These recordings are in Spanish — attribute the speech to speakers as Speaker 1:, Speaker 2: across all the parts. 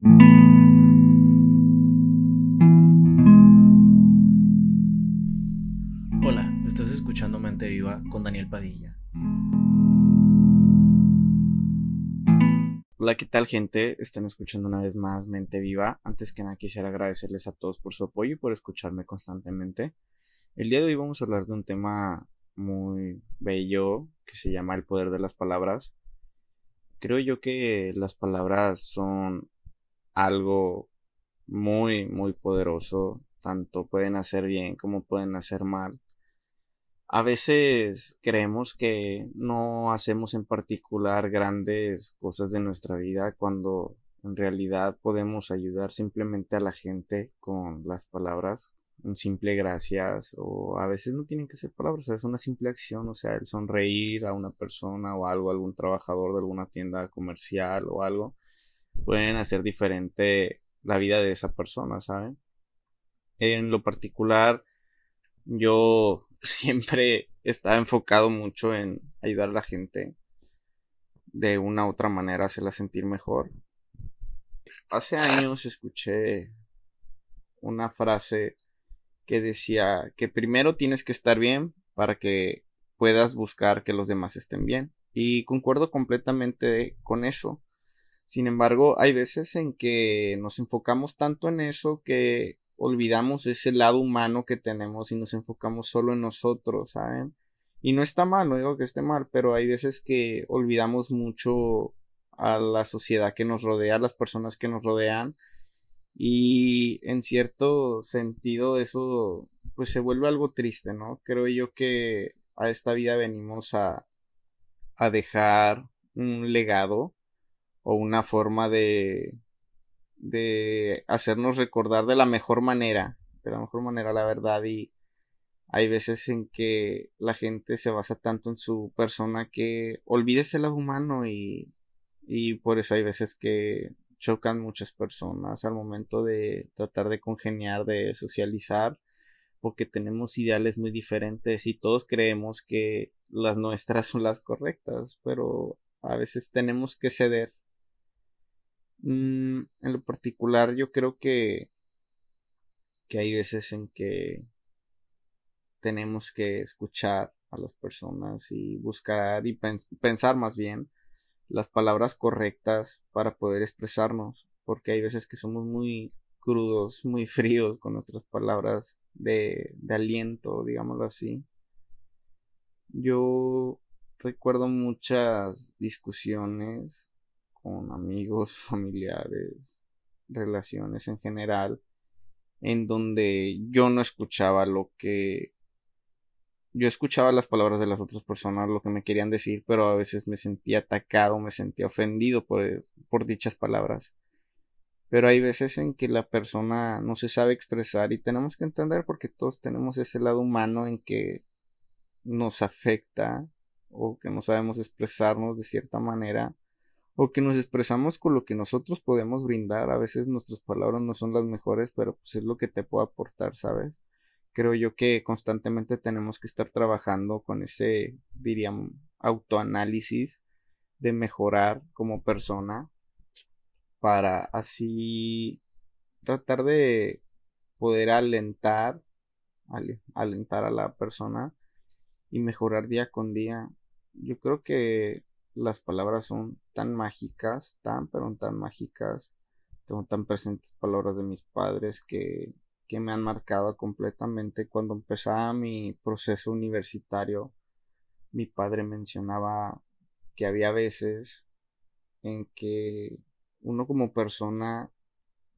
Speaker 1: Hola, estás escuchando Mente Viva con Daniel Padilla.
Speaker 2: Hola, ¿qué tal gente? Están escuchando una vez más Mente Viva. Antes que nada quisiera agradecerles a todos por su apoyo y por escucharme constantemente. El día de hoy vamos a hablar de un tema muy bello que se llama el poder de las palabras. Creo yo que las palabras son algo muy, muy poderoso. Tanto pueden hacer bien como pueden hacer mal. A veces creemos que no hacemos en particular grandes cosas de nuestra vida cuando en realidad podemos ayudar simplemente a la gente con las palabras, un simple gracias o a veces no tienen que ser palabras, es una simple acción, o sea, el sonreír a una persona o algo, algún trabajador de alguna tienda comercial o algo, pueden hacer diferente la vida de esa persona, ¿saben? En lo particular, yo siempre estaba enfocado mucho en ayudar a la gente de una u otra manera, hacerla sentir mejor. Hace años escuché una frase que decía que primero tienes que estar bien para que puedas buscar que los demás estén bien. Y concuerdo completamente con eso. Sin embargo, hay veces en que nos enfocamos tanto en eso que olvidamos ese lado humano que tenemos y nos enfocamos solo en nosotros, ¿saben? Y no está mal, no digo que esté mal, pero hay veces que olvidamos mucho a la sociedad que nos rodea, a las personas que nos rodean. Y en cierto sentido eso pues se vuelve algo triste, ¿no? Creo yo que a esta vida venimos a, a dejar un legado o una forma de, de hacernos recordar de la mejor manera, de la mejor manera la verdad y hay veces en que la gente se basa tanto en su persona que olvídese el lado humano y, y por eso hay veces que chocan muchas personas al momento de tratar de congeniar, de socializar, porque tenemos ideales muy diferentes y todos creemos que las nuestras son las correctas, pero a veces tenemos que ceder Mm, en lo particular, yo creo que, que hay veces en que tenemos que escuchar a las personas y buscar y pensar más bien las palabras correctas para poder expresarnos, porque hay veces que somos muy crudos, muy fríos con nuestras palabras de, de aliento, digámoslo así. Yo recuerdo muchas discusiones amigos, familiares, relaciones en general, en donde yo no escuchaba lo que yo escuchaba las palabras de las otras personas, lo que me querían decir, pero a veces me sentía atacado, me sentía ofendido por, por dichas palabras. Pero hay veces en que la persona no se sabe expresar y tenemos que entender porque todos tenemos ese lado humano en que nos afecta o que no sabemos expresarnos de cierta manera o que nos expresamos con lo que nosotros podemos brindar. A veces nuestras palabras no son las mejores, pero pues es lo que te puedo aportar, ¿sabes? Creo yo que constantemente tenemos que estar trabajando con ese, diríamos, autoanálisis de mejorar como persona para así tratar de poder alentar, alentar a la persona y mejorar día con día. Yo creo que las palabras son tan mágicas, tan, pero tan mágicas. Tengo tan presentes palabras de mis padres que, que me han marcado completamente. Cuando empezaba mi proceso universitario, mi padre mencionaba que había veces en que uno como persona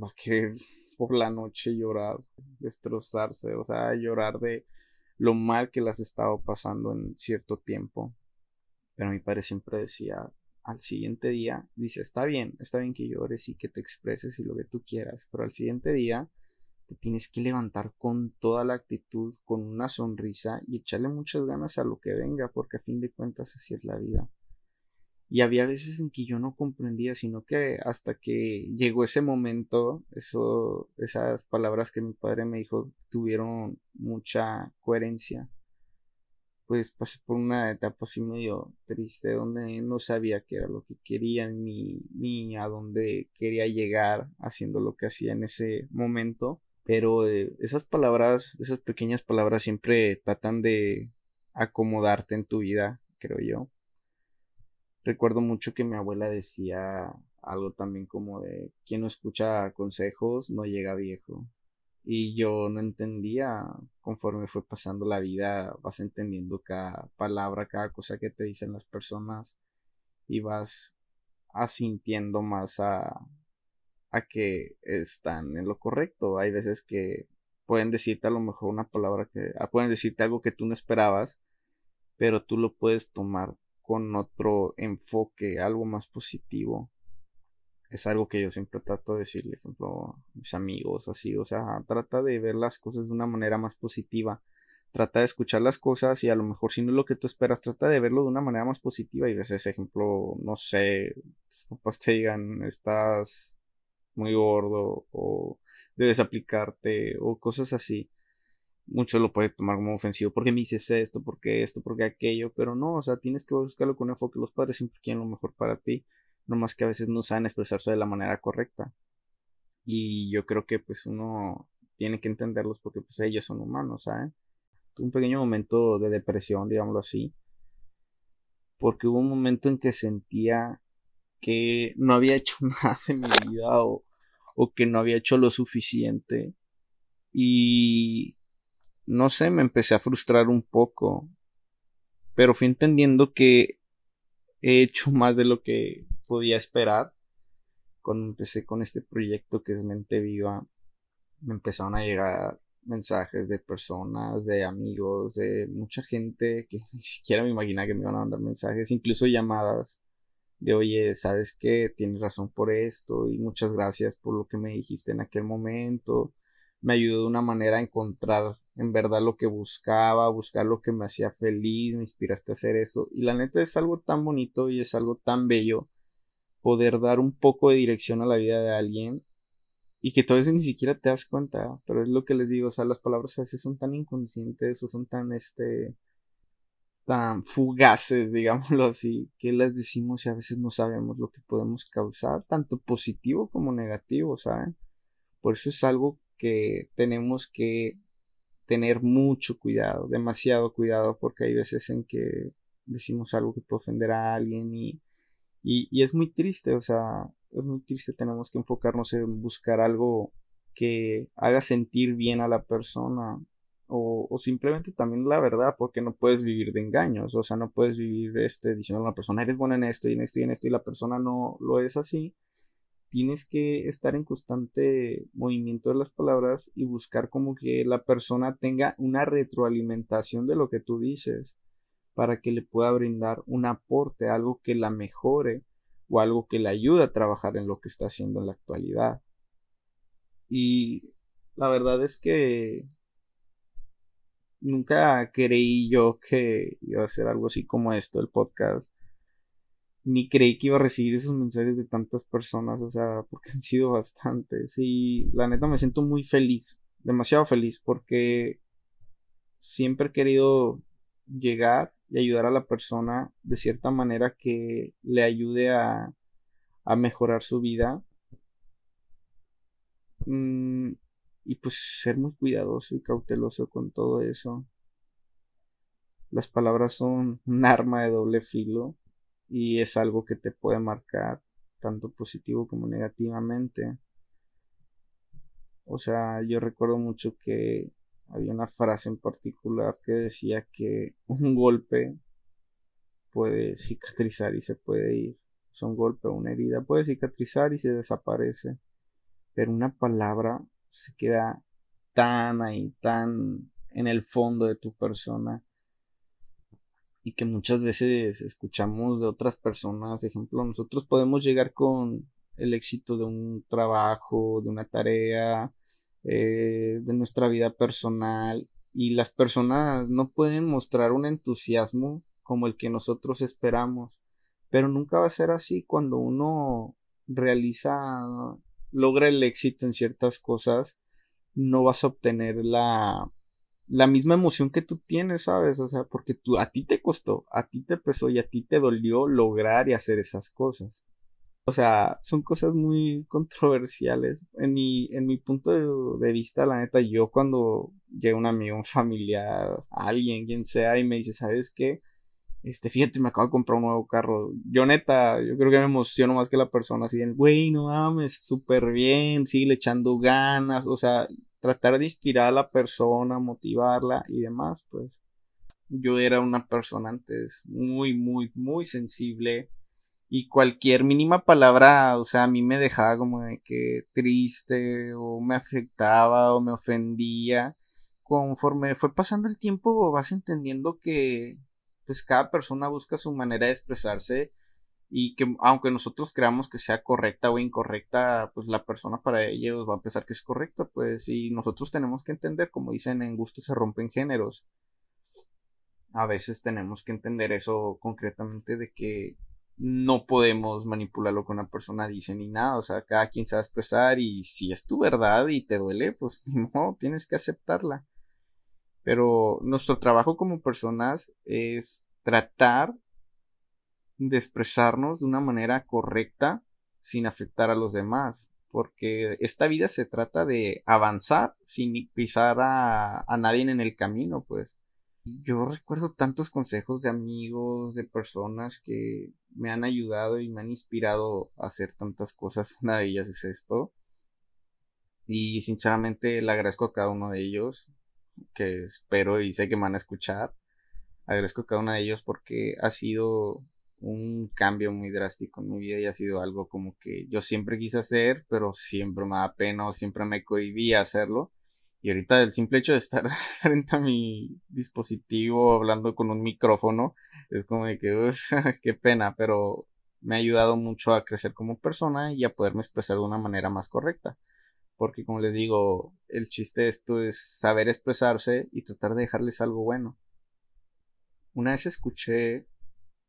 Speaker 2: va a querer por la noche llorar, destrozarse, o sea, llorar de lo mal que las estaba pasando en cierto tiempo. Pero mi padre siempre decía, al siguiente día, dice, está bien, está bien que llores y que te expreses y lo que tú quieras, pero al siguiente día te tienes que levantar con toda la actitud, con una sonrisa y echarle muchas ganas a lo que venga, porque a fin de cuentas así es la vida. Y había veces en que yo no comprendía, sino que hasta que llegó ese momento, eso, esas palabras que mi padre me dijo tuvieron mucha coherencia pues pasé por una etapa así medio triste donde no sabía qué era lo que quería ni, ni a dónde quería llegar haciendo lo que hacía en ese momento. Pero eh, esas palabras, esas pequeñas palabras siempre tratan de acomodarte en tu vida, creo yo. Recuerdo mucho que mi abuela decía algo también como de quien no escucha consejos no llega viejo. Y yo no entendía, conforme fue pasando la vida, vas entendiendo cada palabra, cada cosa que te dicen las personas y vas asintiendo más a, a que están en lo correcto. Hay veces que pueden decirte a lo mejor una palabra que, ah, pueden decirte algo que tú no esperabas, pero tú lo puedes tomar con otro enfoque, algo más positivo. Es algo que yo siempre trato de decirle, ejemplo, a mis amigos, así, o sea, trata de ver las cosas de una manera más positiva. Trata de escuchar las cosas y a lo mejor si no es lo que tú esperas, trata de verlo de una manera más positiva y ves ese ejemplo, no sé, tus papás te digan, estás muy gordo o debes aplicarte o cosas así mucho lo puede tomar como ofensivo. porque me dices esto? porque esto? porque aquello? Pero no, o sea, tienes que buscarlo con enfoque. Los padres siempre quieren lo mejor para ti. No más que a veces no saben expresarse de la manera correcta. Y yo creo que pues uno tiene que entenderlos porque pues ellos son humanos, ¿saben? Tuve un pequeño momento de depresión, digámoslo así. Porque hubo un momento en que sentía que no había hecho nada en mi vida o, o que no había hecho lo suficiente. Y no sé, me empecé a frustrar un poco. Pero fui entendiendo que he hecho más de lo que podía esperar. Cuando empecé con este proyecto que es Mente Viva, me empezaron a llegar mensajes de personas, de amigos, de mucha gente que ni siquiera me imaginaba que me iban a mandar mensajes, incluso llamadas de oye, sabes que tienes razón por esto y muchas gracias por lo que me dijiste en aquel momento. Me ayudó de una manera a encontrar en verdad lo que buscaba, buscar lo que me hacía feliz, me inspiraste a hacer eso. Y la neta es algo tan bonito y es algo tan bello poder dar un poco de dirección a la vida de alguien y que todavía ni siquiera te das cuenta, pero es lo que les digo, o sea, las palabras a veces son tan inconscientes o son tan este tan fugaces, digámoslo así, que las decimos y a veces no sabemos lo que podemos causar, tanto positivo como negativo, ¿saben? Por eso es algo que tenemos que tener mucho cuidado, demasiado cuidado, porque hay veces en que decimos algo que puede ofender a alguien y, y, es muy triste, o sea, es muy triste, tenemos que enfocarnos en buscar algo que haga sentir bien a la persona o, o, simplemente también la verdad, porque no puedes vivir de engaños, o sea, no puedes vivir este, diciendo a la persona, eres buena en esto y en esto y en esto y la persona no lo es así. Tienes que estar en constante movimiento de las palabras y buscar como que la persona tenga una retroalimentación de lo que tú dices para que le pueda brindar un aporte, algo que la mejore o algo que le ayude a trabajar en lo que está haciendo en la actualidad. Y la verdad es que nunca creí yo que iba a ser algo así como esto, el podcast ni creí que iba a recibir esos mensajes de tantas personas, o sea, porque han sido bastantes. Y la neta me siento muy feliz, demasiado feliz, porque siempre he querido llegar y ayudar a la persona de cierta manera que le ayude a, a mejorar su vida. Mm, y pues ser muy cuidadoso y cauteloso con todo eso. Las palabras son un arma de doble filo y es algo que te puede marcar tanto positivo como negativamente. O sea, yo recuerdo mucho que había una frase en particular que decía que un golpe puede cicatrizar y se puede ir. O sea, un golpe o una herida puede cicatrizar y se desaparece. Pero una palabra se queda tan ahí, tan en el fondo de tu persona y que muchas veces escuchamos de otras personas. Ejemplo, nosotros podemos llegar con el éxito de un trabajo, de una tarea, eh, de nuestra vida personal y las personas no pueden mostrar un entusiasmo como el que nosotros esperamos. Pero nunca va a ser así cuando uno realiza, logra el éxito en ciertas cosas, no vas a obtener la la misma emoción que tú tienes, ¿sabes? O sea, porque tú, a ti te costó, a ti te pesó y a ti te dolió lograr y hacer esas cosas. O sea, son cosas muy controversiales. En mi, en mi punto de, vista, la neta, yo cuando llega un amigo, un familiar, alguien, quien sea, y me dice, ¿sabes qué? Este, fíjate, me acabo de comprar un nuevo carro. Yo neta, yo creo que me emociono más que la persona. Así, güey, no mames, súper bien, sigue echando ganas. O sea, tratar de inspirar a la persona, motivarla y demás, pues yo era una persona antes muy, muy, muy sensible y cualquier mínima palabra, o sea, a mí me dejaba como de que triste o me afectaba o me ofendía. Conforme fue pasando el tiempo vas entendiendo que pues cada persona busca su manera de expresarse y que aunque nosotros creamos que sea correcta o incorrecta, pues la persona para ellos va a pensar que es correcta, pues y nosotros tenemos que entender, como dicen en gusto se rompen géneros. A veces tenemos que entender eso concretamente de que no podemos manipular lo que una persona dice ni nada, o sea, cada quien se va a expresar y si es tu verdad y te duele, pues no, tienes que aceptarla. Pero nuestro trabajo como personas es tratar de expresarnos de una manera correcta sin afectar a los demás. Porque esta vida se trata de avanzar sin pisar a, a nadie en el camino, pues. Yo recuerdo tantos consejos de amigos, de personas que me han ayudado y me han inspirado a hacer tantas cosas. Una de ellas es esto. Y sinceramente le agradezco a cada uno de ellos, que espero y sé que me van a escuchar. Agradezco a cada uno de ellos porque ha sido un cambio muy drástico en mi vida y ha sido algo como que yo siempre quise hacer, pero siempre me da pena o siempre me cohibía hacerlo. Y ahorita el simple hecho de estar frente a mi dispositivo hablando con un micrófono es como de que, qué pena, pero me ha ayudado mucho a crecer como persona y a poderme expresar de una manera más correcta. Porque como les digo, el chiste de esto es saber expresarse y tratar de dejarles algo bueno. Una vez escuché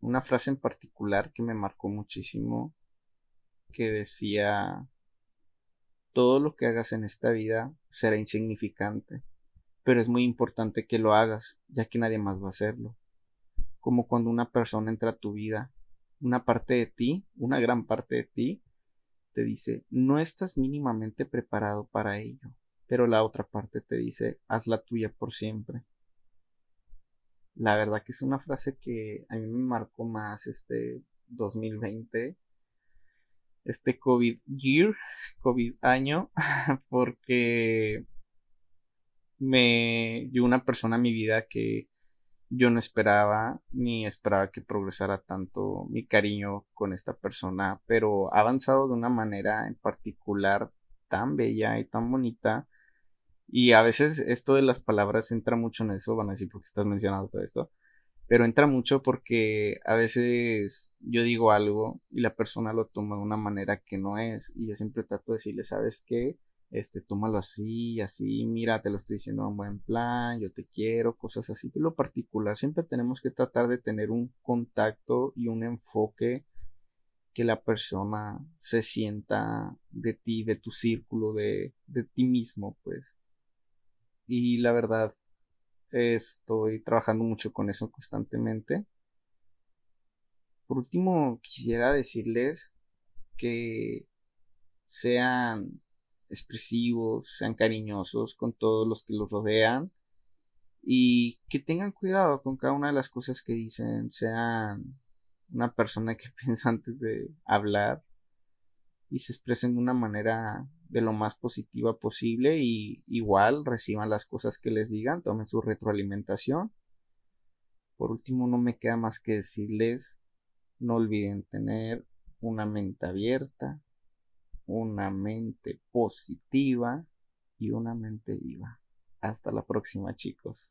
Speaker 2: una frase en particular que me marcó muchísimo, que decía, todo lo que hagas en esta vida será insignificante, pero es muy importante que lo hagas, ya que nadie más va a hacerlo. Como cuando una persona entra a tu vida, una parte de ti, una gran parte de ti, te dice, no estás mínimamente preparado para ello, pero la otra parte te dice, haz la tuya por siempre. La verdad que es una frase que a mí me marcó más este 2020, este COVID year, COVID año, porque me dio una persona a mi vida que yo no esperaba ni esperaba que progresara tanto mi cariño con esta persona, pero ha avanzado de una manera en particular tan bella y tan bonita. Y a veces esto de las palabras entra mucho en eso, van a decir porque estás mencionando todo esto, pero entra mucho porque a veces yo digo algo y la persona lo toma de una manera que no es y yo siempre trato de decirle, ¿sabes qué? Este, tómalo así, así, mira, te lo estoy diciendo en buen plan, yo te quiero, cosas así. Pero lo particular, siempre tenemos que tratar de tener un contacto y un enfoque que la persona se sienta de ti, de tu círculo, de, de ti mismo, pues y la verdad estoy trabajando mucho con eso constantemente. Por último, quisiera decirles que sean expresivos, sean cariñosos con todos los que los rodean y que tengan cuidado con cada una de las cosas que dicen, sean una persona que piensa antes de hablar y se expresen de una manera de lo más positiva posible y igual reciban las cosas que les digan, tomen su retroalimentación. Por último, no me queda más que decirles, no olviden tener una mente abierta, una mente positiva y una mente viva. Hasta la próxima, chicos.